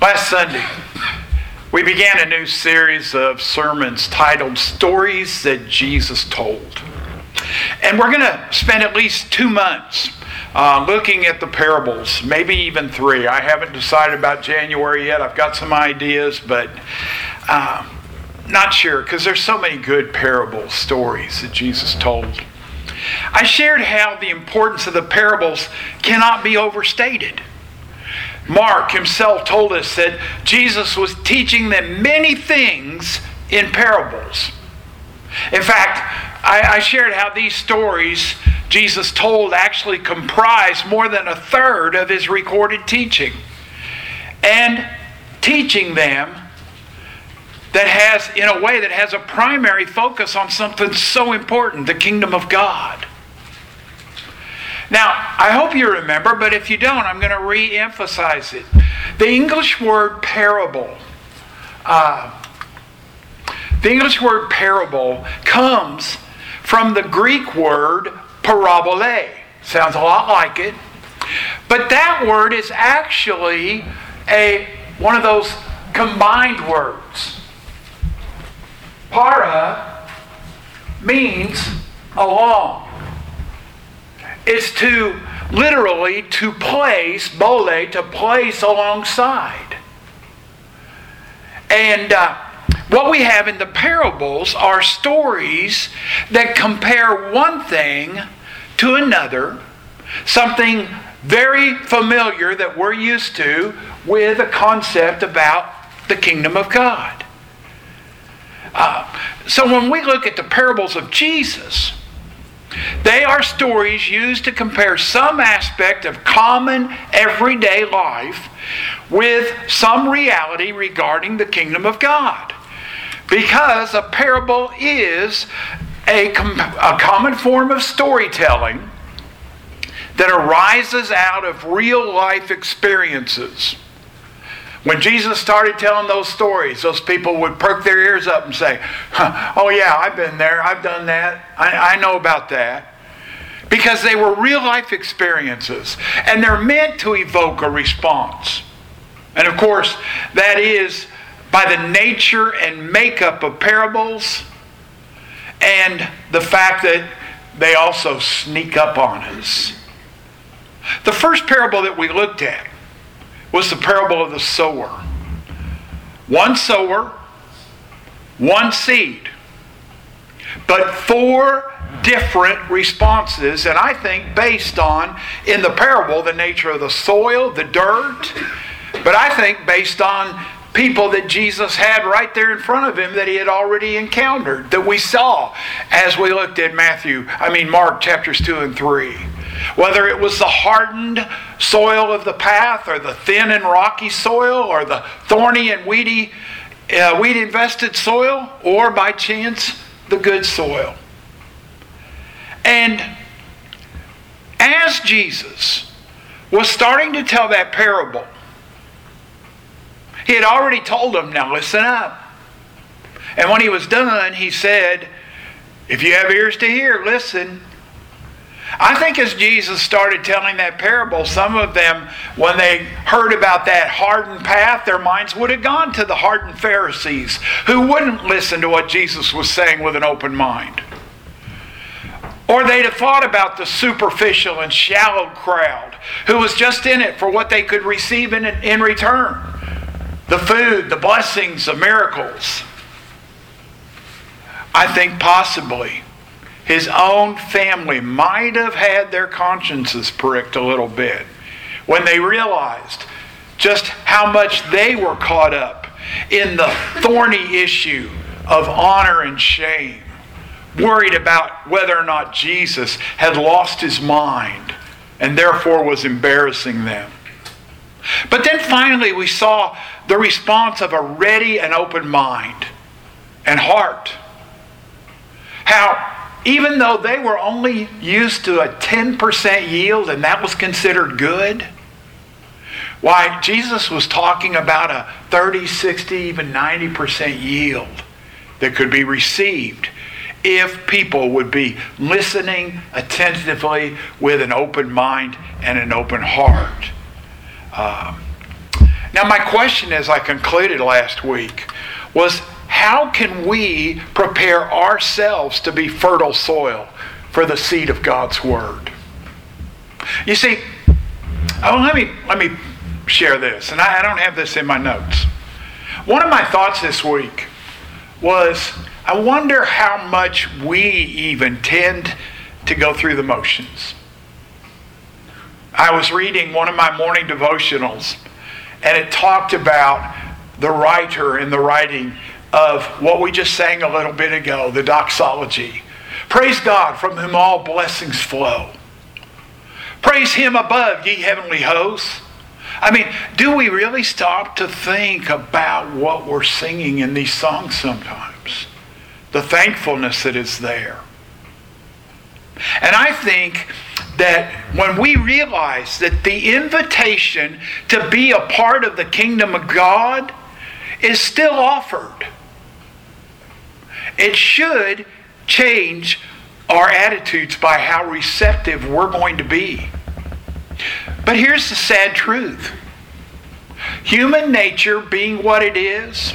Last Sunday, we began a new series of sermons titled Stories That Jesus Told. And we're going to spend at least two months uh, looking at the parables, maybe even three. I haven't decided about January yet. I've got some ideas, but uh, not sure because there's so many good parable stories that Jesus told. I shared how the importance of the parables cannot be overstated. Mark himself told us that Jesus was teaching them many things in parables. In fact, I, I, shared how these stories Jesus told actually comprise more than a third of his recorded teaching. And teaching them that has, in a way, that has a primary focus on something so important the kingdom of God. Now, I hope you remember, but if you don't, I'm going to re emphasize it. The English word parable, uh, the English word parable comes from the Greek word parabole. Sounds a lot like it. But that word is actually a one of those combined words. Para means along is to literally to place, bole, to place alongside. And uh, what we have in the parables are stories that compare one thing to another, something very familiar that we're used to with a concept about the kingdom of God. Uh, so when we look at the parables of Jesus, they are stories used to compare some aspect of common everyday life with some reality regarding the kingdom of God. Because a parable is a, a common form of storytelling that arises out of real life experiences. When Jesus started telling those stories, those people would perk their ears up and say, Oh, yeah, I've been there. I've done that. I, I know about that. Because they were real life experiences. And they're meant to evoke a response. And of course, that is by the nature and makeup of parables and the fact that they also sneak up on us. The first parable that we looked at was the parable of the sower. One sower, one seed, but four different responses, and I think based on, in the parable, the nature of the soil, the dirt, but I think based on people that Jesus had right there in front of him that he had already encountered, that we saw as we looked at Matthew, I mean, Mark chapters 2 and 3. Whether it was the hardened soil of the path, or the thin and rocky soil, or the thorny and weedy, uh, weed invested soil, or by chance, the good soil. And as Jesus was starting to tell that parable, he had already told them, now listen up. And when he was done, he said, if you have ears to hear, listen. I think as Jesus started telling that parable, some of them, when they heard about that hardened path, their minds would have gone to the hardened Pharisees who wouldn't listen to what Jesus was saying with an open mind. Or they'd have thought about the superficial and shallow crowd who was just in it for what they could receive in, in return the food, the blessings, the miracles. I think possibly his own family might have had their consciences pricked a little bit when they realized just how much they were caught up in the thorny issue of honor and shame, worried about whether or not Jesus had lost his mind and therefore was embarrassing them. But then finally, we saw the response of a ready and open mind and heart. How even though they were only used to a 10% yield and that was considered good, why Jesus was talking about a 30, 60, even 90% yield that could be received if people would be listening attentively with an open mind and an open heart. Um, now, my question as I concluded last week was how can we prepare ourselves to be fertile soil for the seed of God's Word? You see, oh, let me, let me share this, and I, I don't have this in my notes. One of my thoughts this week was I wonder how much we even tend to go through the motions. I was reading one of my morning devotionals, and it talked about the writer in the writing of what we just sang a little bit ago, the doxology. Praise God from whom all blessings flow. Praise Him above, ye heavenly hosts. I mean, do we really stop to think about what we're singing in these songs sometimes? The thankfulness that is there. And I think that when we realize that the invitation to be a part of the kingdom of God is still offered, it should change our attitudes by how receptive we're going to be. But here's the sad truth human nature being what it is,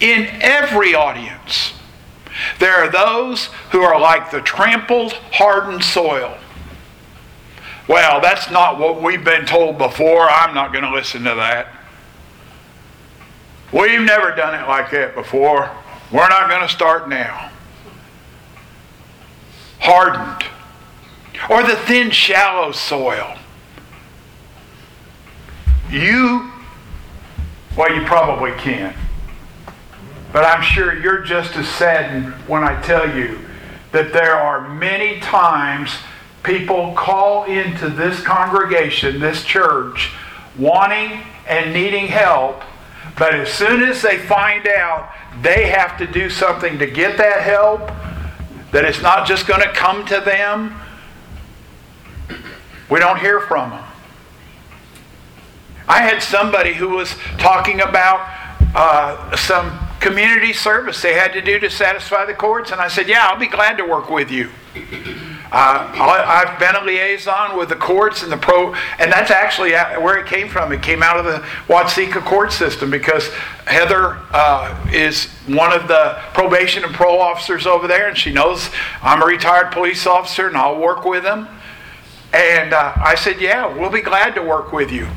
in every audience, there are those who are like the trampled, hardened soil. Well, that's not what we've been told before. I'm not going to listen to that. We've never done it like that before. We're not going to start now. Hardened. Or the thin, shallow soil. You, well, you probably can. But I'm sure you're just as saddened when I tell you that there are many times people call into this congregation, this church, wanting and needing help, but as soon as they find out they have to do something to get that help, that it's not just going to come to them, we don't hear from them. I had somebody who was talking about uh, some community service they had to do to satisfy the courts, and I said, Yeah, I'll be glad to work with you. Uh, I've been a liaison with the courts and the pro, and that's actually where it came from. It came out of the Watseka court system because Heather uh, is one of the probation and parole officers over there, and she knows I'm a retired police officer and I'll work with them. And uh, I said, Yeah, we'll be glad to work with you.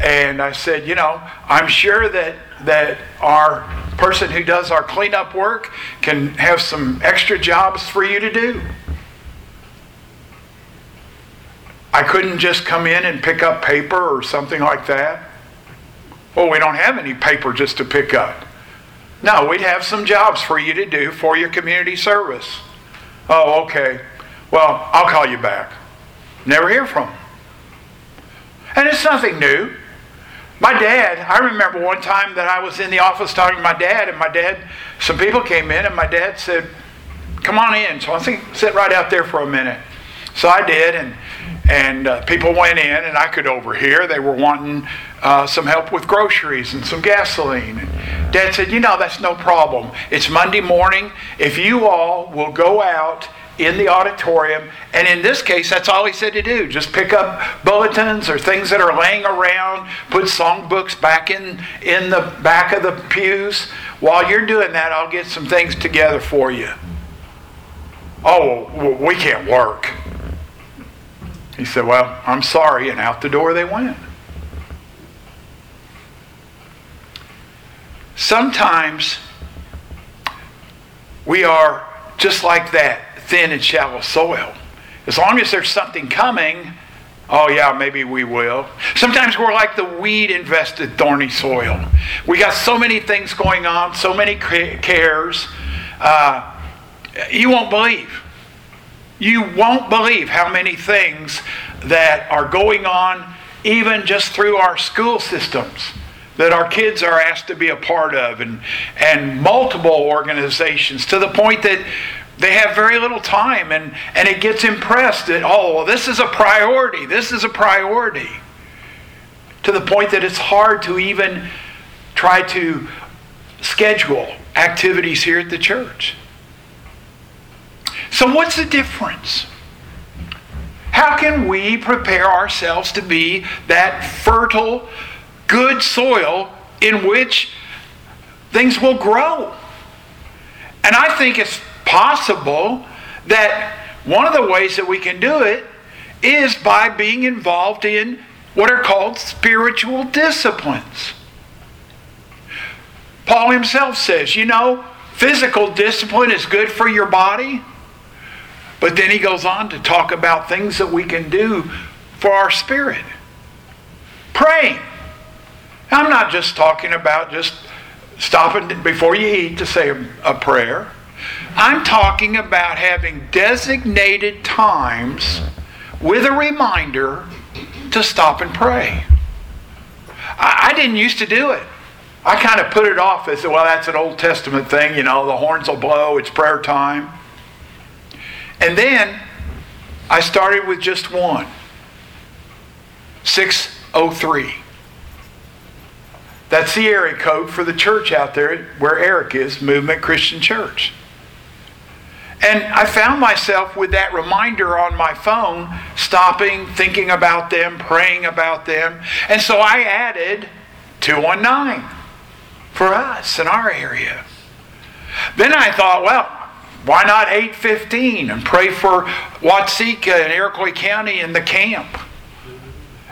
And I said, You know, I'm sure that, that our person who does our cleanup work can have some extra jobs for you to do. I couldn't just come in and pick up paper or something like that. Well, we don't have any paper just to pick up. No, we'd have some jobs for you to do for your community service. Oh, okay. Well, I'll call you back. Never hear from them. And it's nothing new. My dad, I remember one time that I was in the office talking to my dad, and my dad, some people came in, and my dad said, Come on in. So I think, sit right out there for a minute. So I did, and and uh, people went in, and I could overhear. They were wanting uh, some help with groceries and some gasoline. And Dad said, You know, that's no problem. It's Monday morning. If you all will go out in the auditorium, and in this case, that's all he said to do just pick up bulletins or things that are laying around, put songbooks back in, in the back of the pews. While you're doing that, I'll get some things together for you. Oh, we can't work. He said, Well, I'm sorry. And out the door they went. Sometimes we are just like that thin and shallow soil. As long as there's something coming, oh yeah, maybe we will. Sometimes we're like the weed invested thorny soil. We got so many things going on, so many cares. Uh, you won't believe. You won't believe how many things that are going on, even just through our school systems, that our kids are asked to be a part of, and, and multiple organizations to the point that they have very little time and, and it gets impressed that, oh, well, this is a priority. This is a priority. To the point that it's hard to even try to schedule activities here at the church. So, what's the difference? How can we prepare ourselves to be that fertile, good soil in which things will grow? And I think it's possible that one of the ways that we can do it is by being involved in what are called spiritual disciplines. Paul himself says, you know, physical discipline is good for your body, but then he goes on to talk about things that we can do for our spirit. Praying. I'm not just talking about just stopping before you eat to say a, prayer. I'm talking about having designated times with a reminder to stop and pray. I, didn't used to do it. I kind of put it off as well, that's an Old Testament thing, you know, the horns will blow, it's prayer time. And then I started with just one 603. That's the area code for the church out there where Eric is, Movement Christian Church. And I found myself with that reminder on my phone, stopping, thinking about them, praying about them. And so I added 219 for us in our area. Then I thought, well, why not 815 and pray for Watseka and Iroquois County in the camp?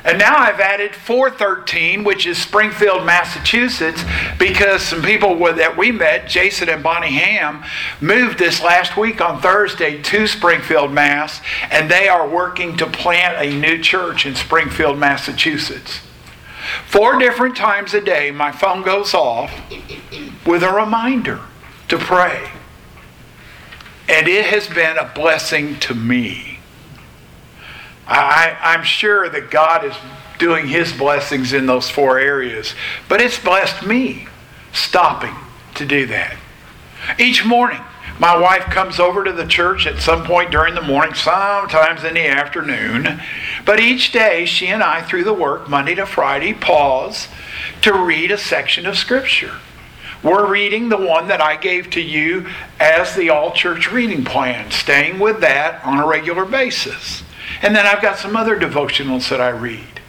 And now I've added 413, which is Springfield, Massachusetts, because some people that we met, Jason and Bonnie Ham, moved this last week on Thursday to Springfield, Mass, and they are working to plant a new church in Springfield, Massachusetts. Four different times a day, my phone goes off with a reminder to pray. And it has been a blessing to me. I, I'm sure that God is doing His blessings in those four areas, but it's blessed me stopping to do that. Each morning, my wife comes over to the church at some point during the morning, sometimes in the afternoon. But each day, she and I, through the work, Monday to Friday, pause to read a section of Scripture. We're reading the one that I gave to you as the all church reading plan, staying with that on a regular basis. And then I've got some other devotionals that I read.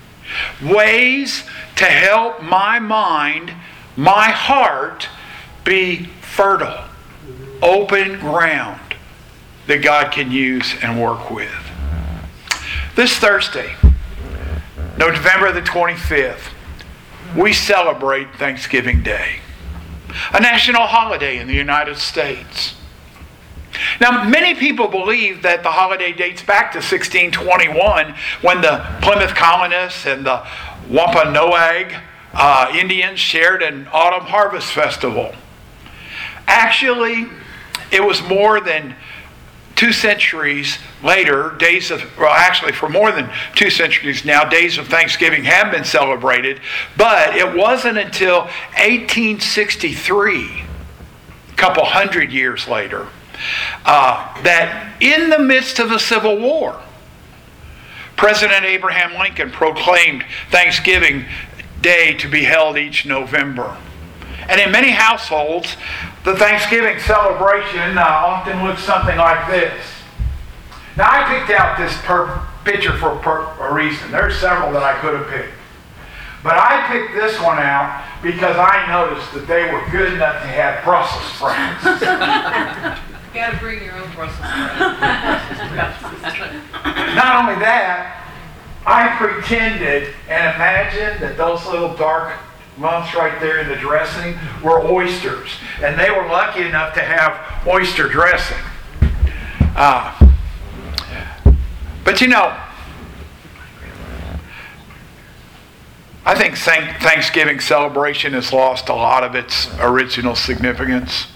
Ways to help my mind, my heart be fertile, open ground that God can use and work with. This Thursday, November the 25th, we celebrate Thanksgiving Day a national holiday in the United States. Now, many people believe that the holiday dates back to 1621 when the Plymouth colonists and the Wampanoag uh, Indians shared an autumn harvest festival. Actually, it was more than two centuries later, days of, well, actually, for more than two centuries now, days of Thanksgiving have been celebrated, but it wasn't until 1863, a couple hundred years later, uh, that in the midst of the Civil War, President Abraham Lincoln proclaimed Thanksgiving Day to be held each November. And in many households, the Thanksgiving celebration uh, often looks something like this. Now, I picked out this per- picture for per- a reason. There's several that I could have picked. But I picked this one out because I noticed that they were good enough to have Brussels sprouts. you got to bring your own Brussels sprouts. Not only that, I pretended and imagined that those little dark lumps right there in the dressing were oysters. And they were lucky enough to have oyster dressing. Uh, but you know, I think Thanksgiving celebration has lost a lot of its original significance.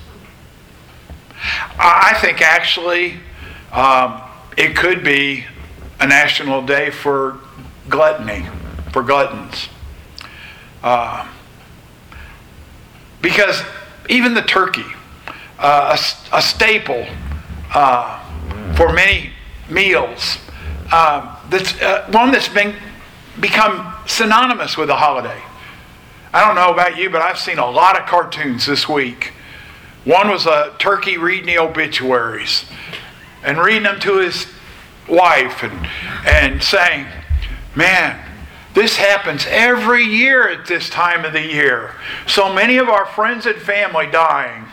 I think actually um, it could be a national day for gluttony, for gluttons. Uh, because even the turkey, uh, a, a, staple uh, for many meals, uh, that's uh, one that's been become synonymous with the holiday. I don't know about you, but I've seen a lot of cartoons this week. One was a turkey reading the obituaries. and reading them to his wife and, and saying, Man, this happens every year at this time of the year. So many of our friends and family dying.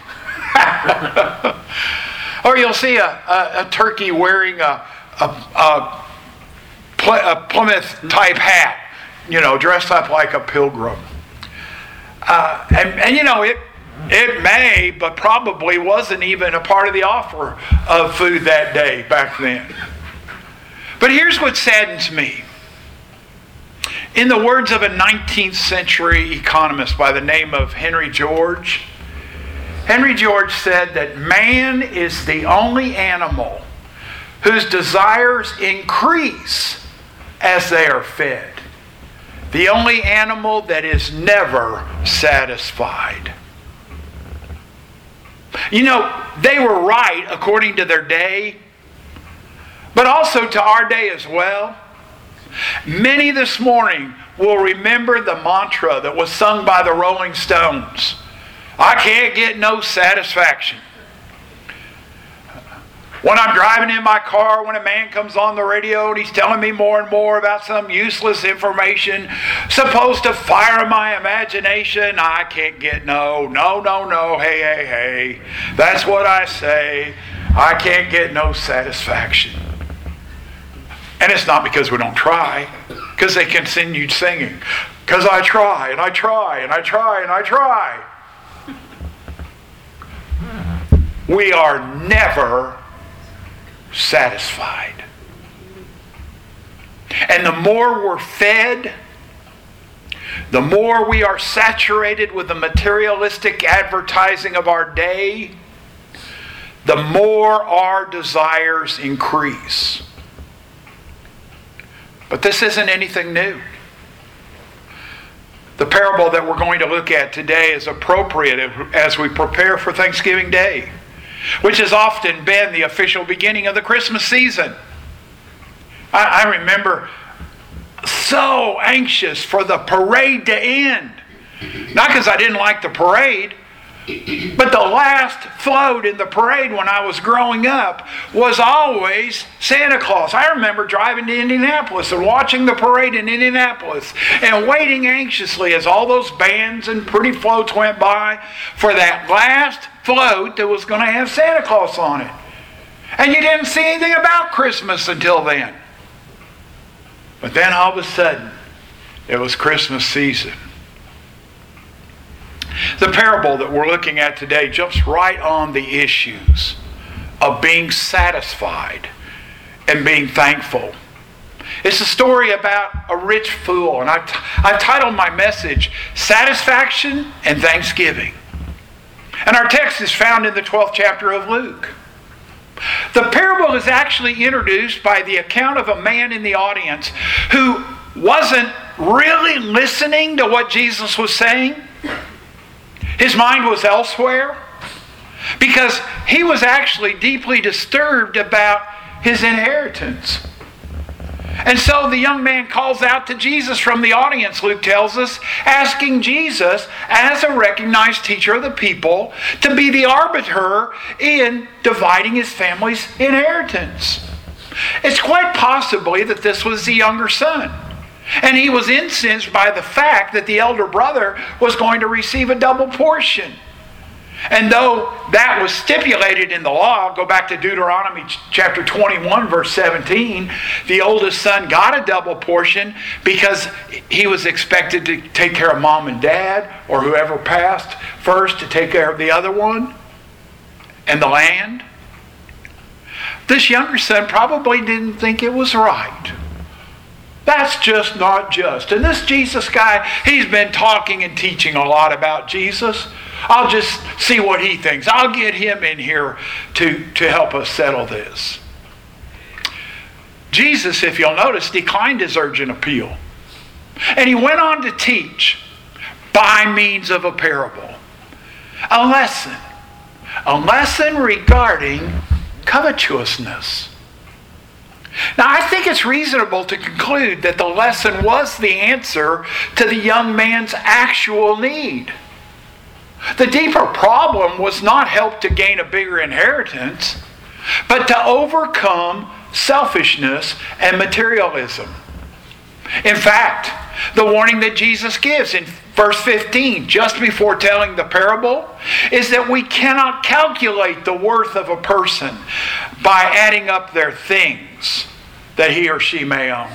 or you'll see a, a, a turkey wearing a, a, a, Plymouth type hat, you know, dressed up like a pilgrim. Uh, and, and you know, it, it may, but probably wasn't even a part of the offer of food that day back then. But here's what saddens me. In the words of a 19th century economist by the name of Henry George, Henry George said that man is the only animal whose desires increase as they are fed. The only animal that is never satisfied. You know, they were right according to their day, but also to our day as well. Many this morning will remember the mantra that was sung by the Rolling Stones I can't get no satisfaction. When I'm driving in my car, when a man comes on the radio and he's telling me more and more about some useless information supposed to fire my imagination, I can't get no, no, no, no, hey, hey, hey. That's what I say. I can't get no satisfaction. And it's not because we don't try, because they continued singing. Because I try and I try and I try and I try. We are never satisfied. And the more we're fed, the more we are saturated with the materialistic advertising of our day, the more our desires increase. But this isn't anything new. The parable that we're going to look at today is appropriate as we prepare for Thanksgiving Day which has often been the official beginning of the Christmas season. I, I remember so anxious for the parade to end. Not because I didn't like the parade, but the last float in the parade when I was growing up was always Santa Claus. I remember driving to Indianapolis and watching the parade in Indianapolis and waiting anxiously as all those bands and pretty floats went by for that last float that was going to have Santa Claus on it. And you didn't see anything about Christmas until then. But then all of a sudden, it was Christmas season. The parable that we're looking at today jumps right on the issues of being satisfied and being thankful. It's a story about a rich fool, and I've, I've titled my message Satisfaction and Thanksgiving. And our text is found in the 12th chapter of Luke. The parable is actually introduced by the account of a man in the audience who wasn't really listening to what Jesus was saying. His mind was elsewhere because he was actually deeply disturbed about his inheritance. And so the young man calls out to Jesus from the audience, Luke tells us, asking Jesus, as a recognized teacher of the people, to be the arbiter in dividing his family's inheritance. It's quite possibly that this was the younger son. And he was incensed by the fact that the elder brother was going to receive a double portion. And though that was stipulated in the law, go back to Deuteronomy chapter 21, verse 17, the oldest son got a double portion because he was expected to take care of mom and dad or whoever passed first to take care of the other one and the land. This younger son probably didn't think it was right. That's just not just. And this Jesus guy, he's been talking and teaching a lot about Jesus. I'll just see what he thinks. I'll get him in here to, to help us settle this. Jesus, if you'll notice, declined his urgent appeal. And he went on to teach by means of a parable a lesson. A lesson regarding covetousness. Now, I think it's reasonable to conclude that the lesson was the answer to the young man's actual need. The deeper problem was not help to gain a bigger inheritance, but to overcome selfishness and materialism. In fact, the warning that Jesus gives in verse 15, just before telling the parable, is that we cannot calculate the worth of a person by adding up their things that he or she may own.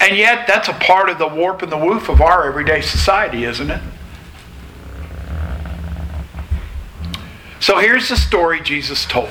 And yet, that's a part of the warp and the woof of our everyday society, isn't it? So here's the story Jesus told.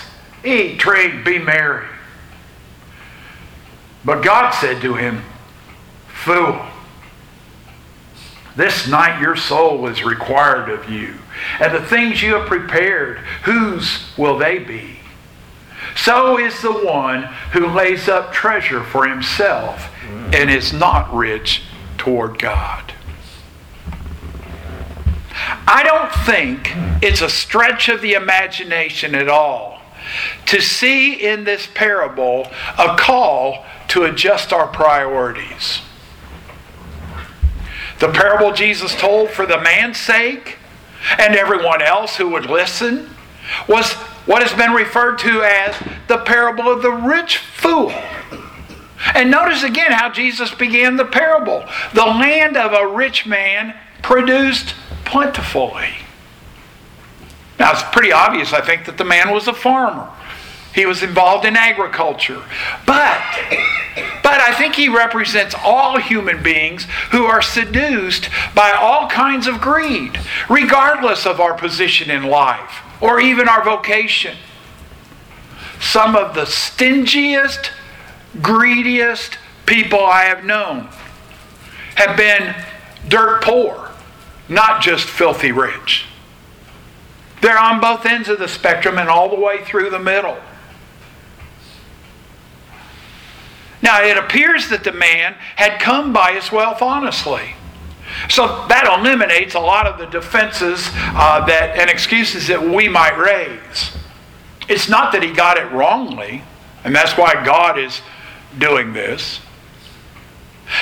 eat, drink, be merry. But God said to him, Fool, this night your soul is required of you. And the things you have prepared, whose will they be? So is the one who lays up treasure for himself mm. and is not rich toward God. I don't think it's a stretch of the imagination at all to see in this parable a call to adjust our priorities. The parable Jesus told for the man's sake and everyone else who would listen was what has been referred to as the parable of the rich fool. And notice again how Jesus began the parable. The land of a rich man produced plentifully. Now, it's pretty obvious, I think, that the man was a farmer. He was involved in agriculture. But, but I think he represents all human beings who are seduced by all kinds of greed, regardless of our position in life or even our vocation. Some of the stingiest, greediest people I have known have been dirt poor, not just filthy rich. They're on both ends of the spectrum and all the way through the middle. Now, it appears that the man had come by his wealth honestly. So that eliminates a lot of the defenses uh, that and excuses that we might raise. It's not that he got it wrongly, and that's why God is doing this.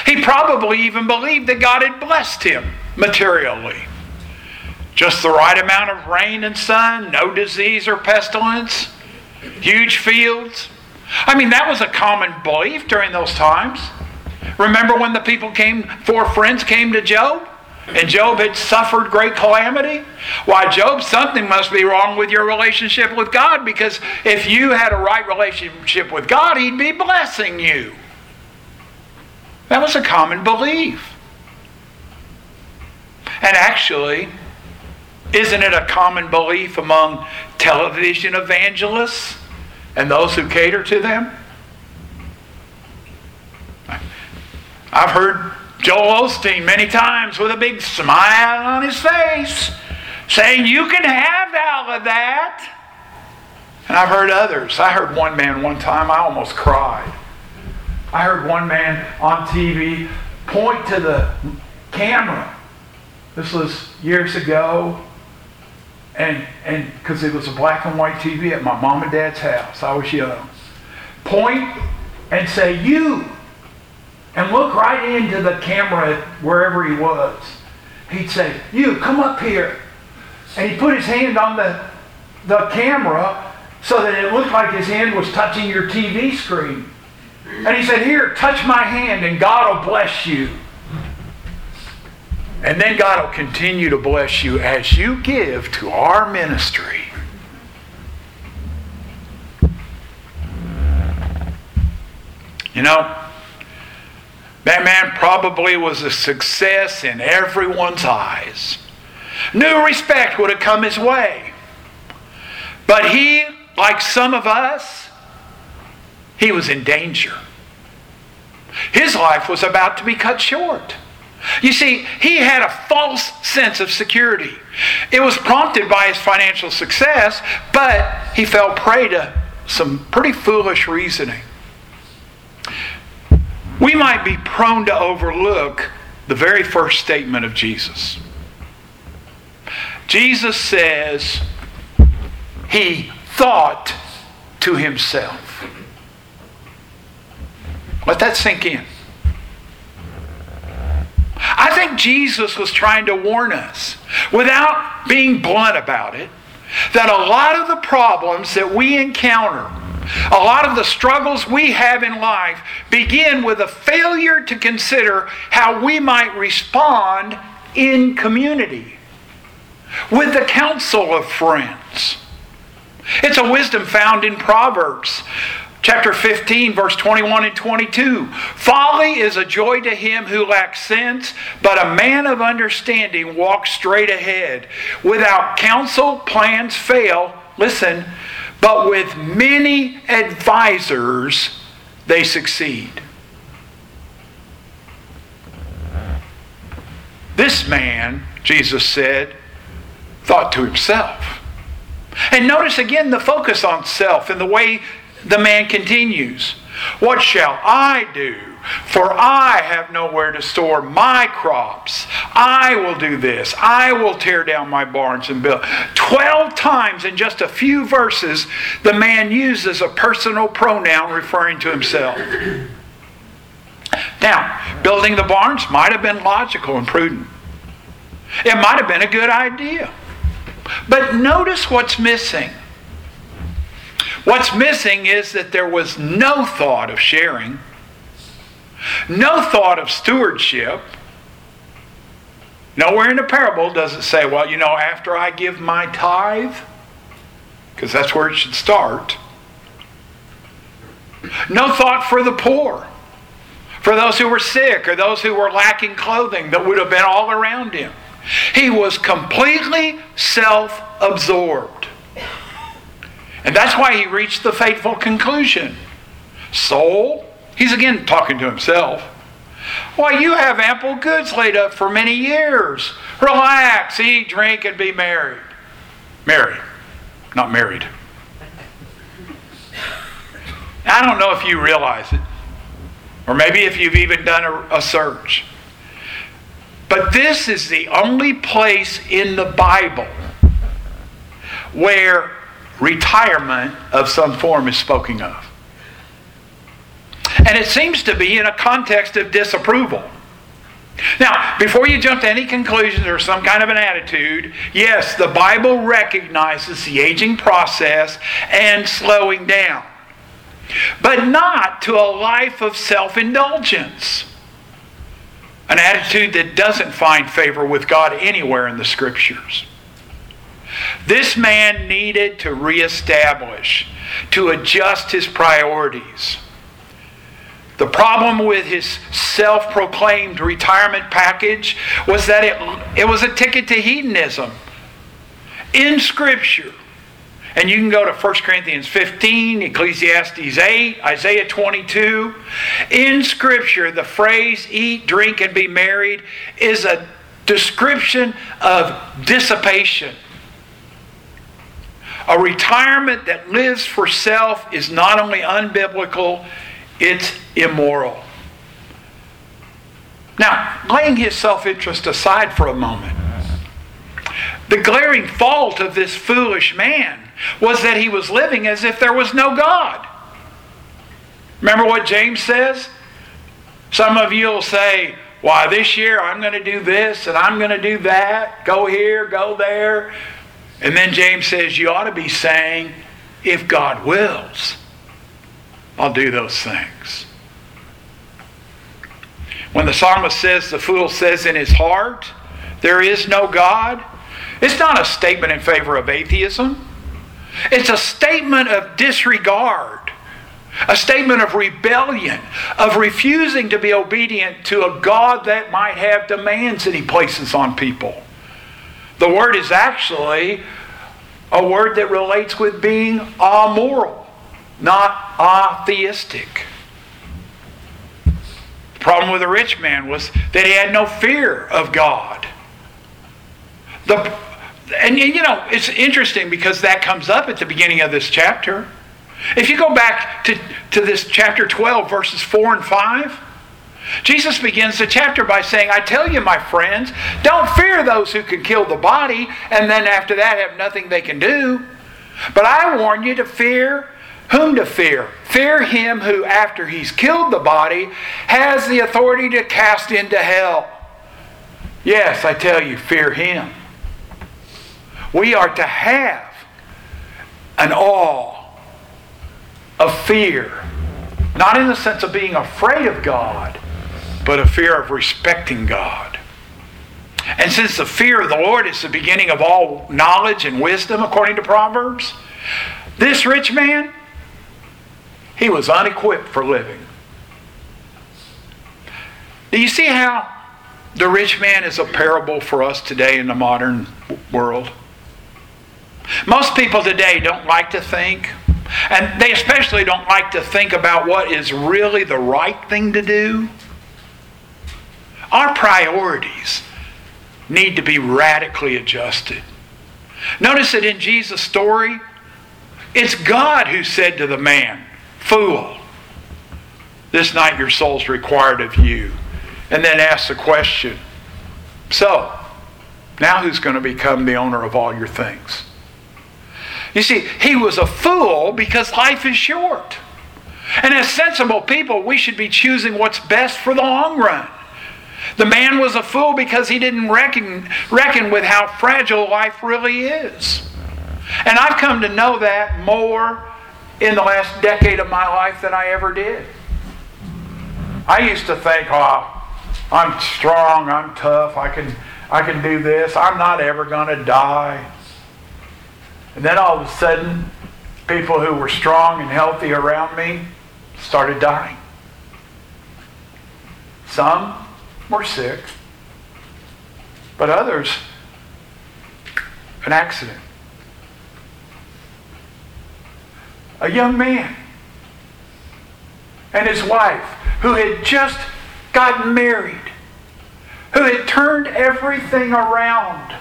He probably even believed that God had blessed him materially. Just the right amount of rain and sun, no disease or pestilence, huge fields. I mean, that was a common belief during those times. Remember when the people came, four friends came to Job? And Job had suffered great calamity? Why, Job, something must be wrong with your relationship with God because if you had a right relationship with God, He'd be blessing you. That was a common belief. And actually, isn't it a common belief among television evangelists and those who cater to them? I've heard Joel Osteen many times with a big smile on his face saying, You can have all of that. And I've heard others. I heard one man one time, I almost cried. I heard one man on TV point to the camera. This was years ago. And and because it was a black and white TV at my mom and dad's house. I was young. Point and say, You and look right into the camera wherever he was. He'd say, You, come up here. And he put his hand on the, the camera so that it looked like his hand was touching your TV screen. And he said, Here, touch my hand, and God will bless you. And then God will continue to bless you as you give to our ministry. You know, that man probably was a success in everyone's eyes. New respect would have come his way. But he, like some of us, he was in danger. His life was about to be cut short. You see, he had a false sense of security. It was prompted by his financial success, but he fell prey to some pretty foolish reasoning. We might be prone to overlook the very first statement of Jesus. Jesus says he thought to himself. Let that sink in. I think Jesus was trying to warn us, without being blunt about it, that a lot of the problems that we encounter, a lot of the struggles we have in life, begin with a failure to consider how we might respond in community, with the counsel of friends. It's a wisdom found in Proverbs chapter 15, verse 21 and 22. Folly is a joy to him who lacks sense, but a man of understanding walks straight ahead. Without counsel, plans fail. Listen, but with many advisors, they succeed. This man, Jesus said, thought to himself. And notice again the focus on self and the way the man continues. What shall I do? For I have nowhere to store my crops. I will do this. I will tear down my barns and build. Twelve times in just a few verses, the man uses a personal pronoun referring to himself. Now, building the barns might have been logical and prudent. It might have been a good idea. But notice what's missing. What's missing is that there was no thought of sharing, no thought of stewardship. Nowhere in the parable does it say, well, you know, after I give my tithe, because that's where it should start. No thought for the poor, for those who were sick or those who were lacking clothing that would have been all around him. He was completely self absorbed. And that's why he reached the fateful conclusion. Soul, he's again talking to himself. Why, you have ample goods laid up for many years. Relax, eat, drink, and be merry. Married, not married. I don't know if you realize it, or maybe if you've even done a, a search. But this is the only place in the Bible where retirement of some form is spoken of. And it seems to be in a context of disapproval. Now, before you jump to any conclusions or some kind of an attitude, yes, the Bible recognizes the aging process and slowing down, but not to a life of self indulgence. An attitude that doesn't find favor with God anywhere in the Scriptures. This man needed to reestablish, to adjust his priorities. The problem with his self proclaimed retirement package was that it, it was a ticket to hedonism. In Scripture, and you can go to 1 Corinthians 15, Ecclesiastes 8, Isaiah 22. In Scripture, the phrase eat, drink, and be married is a description of dissipation a retirement that lives for self is not only unbiblical, it's immoral. Now, laying his self interest aside for a moment, the glaring fault of this foolish man was that he was living as if there was no God. Remember what James says? Some of you will say, Why, this year I'm going to do this and I'm going to do that, go here, go there. And then James says, You ought to be saying, If God wills, I'll do those things. When the psalmist says, The fool says in his heart, There is no God, it's not a statement in favor of atheism. It's a statement of disregard, a statement of rebellion, of refusing to be obedient to a God that might have demands that he places on people. The word is actually a word that relates with being amoral, not atheistic. The problem with the rich man was that he had no fear of God. The, and you know, it's interesting because that comes up at the beginning of this chapter. If you go back to, to this chapter 12, verses 4 and 5, Jesus begins the chapter by saying, I tell you, my friends, don't fear those who can kill the body, and then after that have nothing they can do. But I warn you to fear whom to fear. Fear him who, after he's killed the body, has the authority to cast into hell. Yes, I tell you, fear him. We are to have an awe of fear, not in the sense of being afraid of God, but a fear of respecting God. And since the fear of the Lord is the beginning of all knowledge and wisdom, according to Proverbs, this rich man, he was unequipped for living. Do you see how the rich man is a parable for us today in the modern world? Most people today don't like to think, and they especially don't like to think about what is really the right thing to do. Our priorities need to be radically adjusted. Notice that in Jesus' story, it's God who said to the man, Fool, this night your soul's required of you. And then asks the question, So, now who's going to become the owner of all your things? You see, he was a fool because life is short. And as sensible people, we should be choosing what's best for the long run. The man was a fool because he didn't reckon, reckon with how fragile life really is. And I've come to know that more in the last decade of my life than I ever did. I used to think, oh, I'm strong, I'm tough, I can, I can do this, I'm not ever going to die. And then all of a sudden, people who were strong and healthy around me started dying. Some were sick, but others, an accident. A young man and his wife who had just gotten married, who had turned everything around,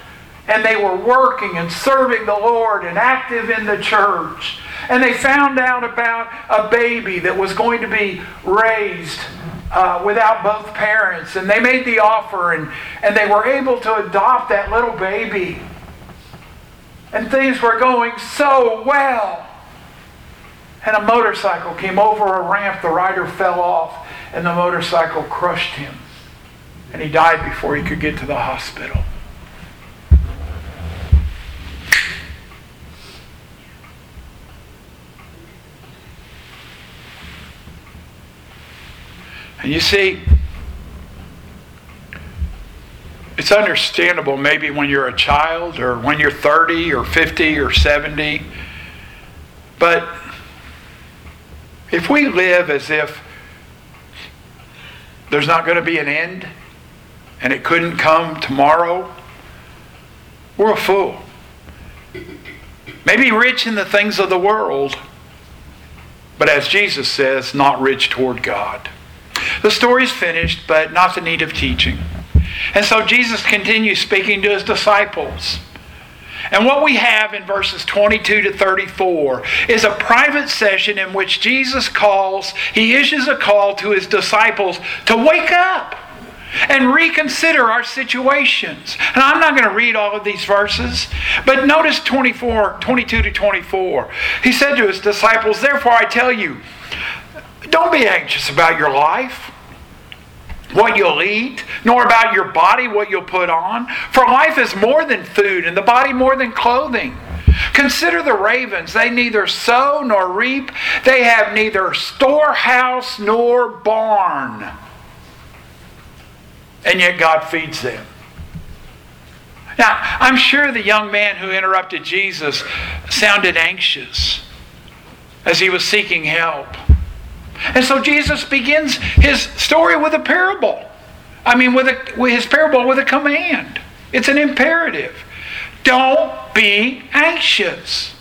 and they were working and serving the Lord and active in the church. And they found out about a baby that was going to be raised uh, without both parents. And they made the offer and, and they were able to adopt that little baby. And things were going so well. And a motorcycle came over a ramp. The rider fell off, and the motorcycle crushed him. And he died before he could get to the hospital. And you see, it's understandable maybe when you're a child or when you're 30 or 50 or 70. But if we live as if there's not going to be an end and it couldn't come tomorrow, we're a fool. Maybe rich in the things of the world, but as Jesus says, not rich toward God. The story's finished, but not the need of teaching. And so Jesus continues speaking to his disciples. And what we have in verses 22 to 34 is a private session in which Jesus calls, he issues a call to his disciples to wake up and reconsider our situations. And I'm not going to read all of these verses, but notice 24, 22 to 24. He said to his disciples, Therefore I tell you, don't be anxious about your life, what you'll eat, nor about your body, what you'll put on. For life is more than food, and the body more than clothing. Consider the ravens. They neither sow nor reap, they have neither storehouse nor barn. And yet God feeds them. Now, I'm sure the young man who interrupted Jesus sounded anxious as he was seeking help. And so Jesus begins his story with a parable. I mean, with, a, with his parable with a command. It's an imperative. Don't be anxious.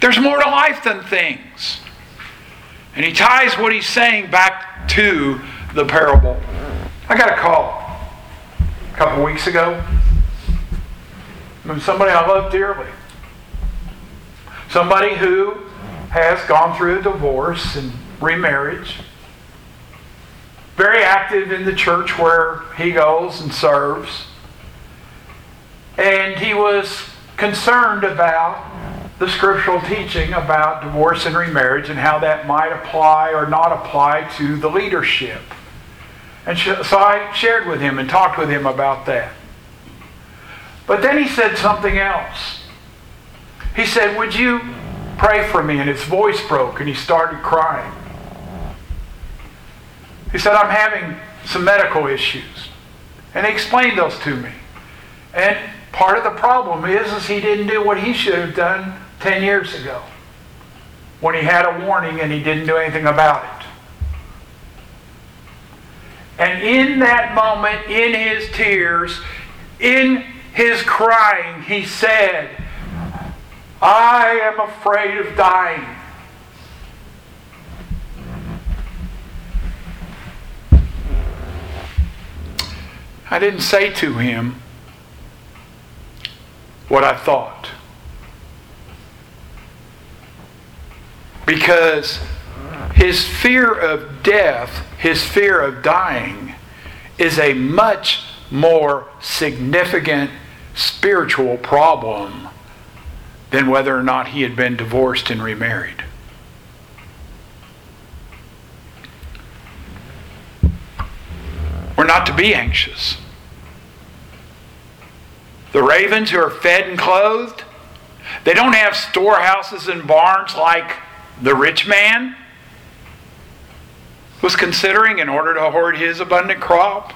There's more to life than things. And he ties what he's saying back to the parable. I got a call a couple weeks ago from somebody I love dearly. Somebody who has gone through a divorce and remarriage. Very active in the church where he goes and serves. And he was concerned about the scriptural teaching about divorce and remarriage and how that might apply or not apply to the leadership. And so I shared with him and talked with him about that. But then he said something else. He said, Would you pray for me? And his voice broke and he started crying. He said, I'm having some medical issues. And he explained those to me. And part of the problem is, is he didn't do what he should have done 10 years ago when he had a warning and he didn't do anything about it. And in that moment, in his tears, in his crying, he said, I am afraid of dying. I didn't say to him what I thought. Because his fear of death, his fear of dying, is a much more significant spiritual problem than whether or not he had been divorced and remarried. We're not to be anxious. The ravens who are fed and clothed, they don't have storehouses and barns like the rich man was considering in order to hoard his abundant crop.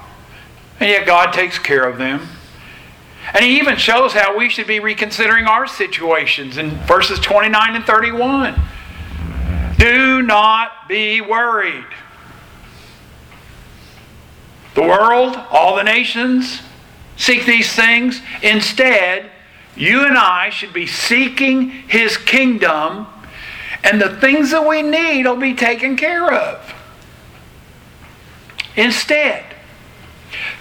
And yet God takes care of them. And he even shows how we should be reconsidering our situations in verses 29 and 31. Do not be worried. The world, all the nations, seek these things. Instead, you and I should be seeking his kingdom, and the things that we need will be taken care of. Instead,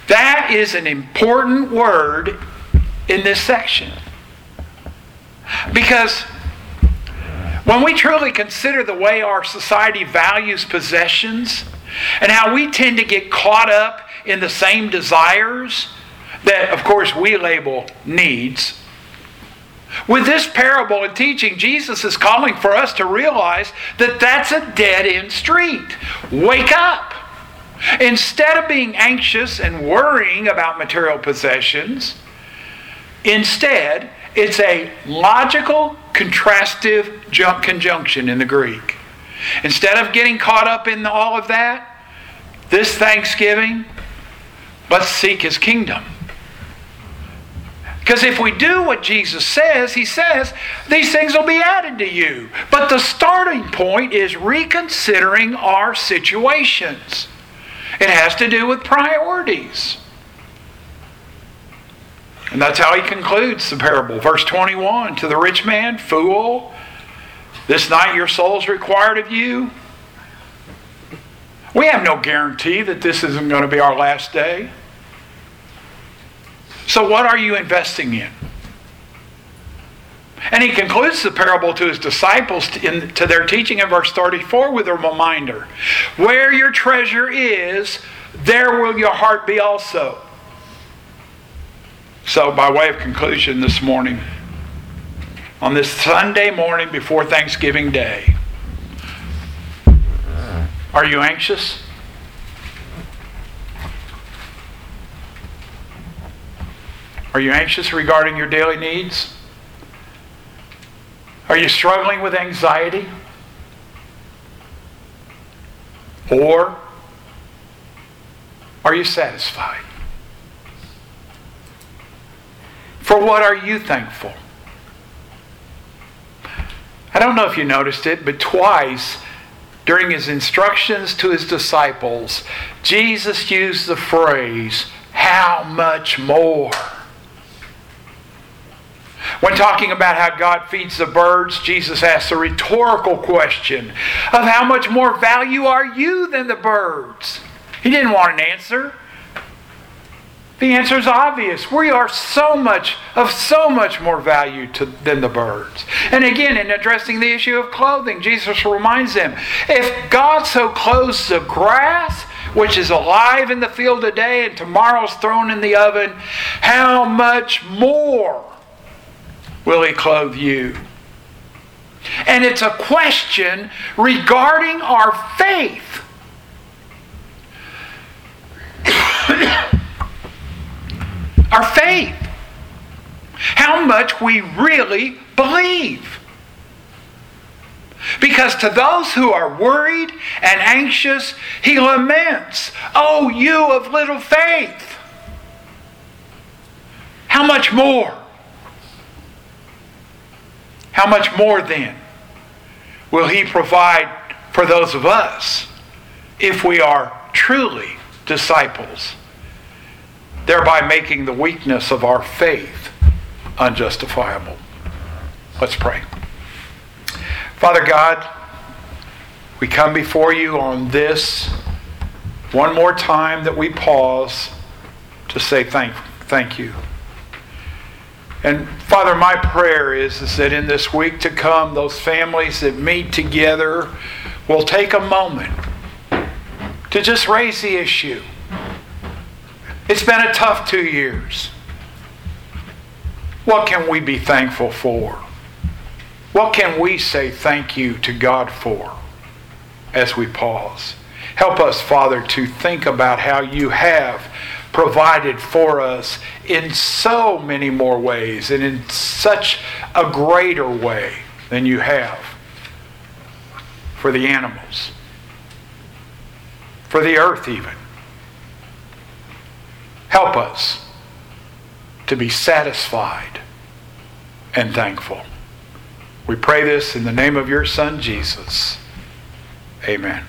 that is an important word in this section. Because when we truly consider the way our society values possessions and how we tend to get caught up in the same desires that, of course, we label needs, with this parable and teaching, Jesus is calling for us to realize that that's a dead end street. Wake up. Instead of being anxious and worrying about material possessions, instead, it's a logical contrastive conjunction in the Greek. Instead of getting caught up in all of that, this Thanksgiving, let's seek His kingdom. Because if we do what Jesus says, He says, these things will be added to you. But the starting point is reconsidering our situations. It has to do with priorities. And that's how he concludes the parable. Verse 21 To the rich man, fool, this night your soul is required of you. We have no guarantee that this isn't going to be our last day. So, what are you investing in? And he concludes the parable to his disciples in, to their teaching in verse 34 with a reminder Where your treasure is, there will your heart be also. So, by way of conclusion this morning, on this Sunday morning before Thanksgiving Day, are you anxious? Are you anxious regarding your daily needs? Are you struggling with anxiety? Or are you satisfied? For what are you thankful? I don't know if you noticed it, but twice during his instructions to his disciples, Jesus used the phrase, How much more? When talking about how God feeds the birds, Jesus asks a rhetorical question of how much more value are you than the birds? He didn't want an answer. The answer is obvious. We are so much of so much more value to, than the birds. And again, in addressing the issue of clothing, Jesus reminds them if God so clothes the grass, which is alive in the field today and tomorrow's thrown in the oven, how much more will He clothe you? And it's a question regarding our faith. our faith. How much we really believe. Because to those who are worried and anxious, he laments, Oh, you of little faith. How much more? How much more then will he provide for those of us if we are truly disciples thereby making the weakness of our faith unjustifiable. Let's pray. Father God, we come before you on this one more time that we pause to say thank, thank you. And Father, my prayer is, is that in this week to come, those families that meet together will take a moment to just raise the issue it's been a tough two years. What can we be thankful for? What can we say thank you to God for as we pause? Help us, Father, to think about how you have provided for us in so many more ways and in such a greater way than you have for the animals, for the earth, even. Help us to be satisfied and thankful. We pray this in the name of your Son, Jesus. Amen.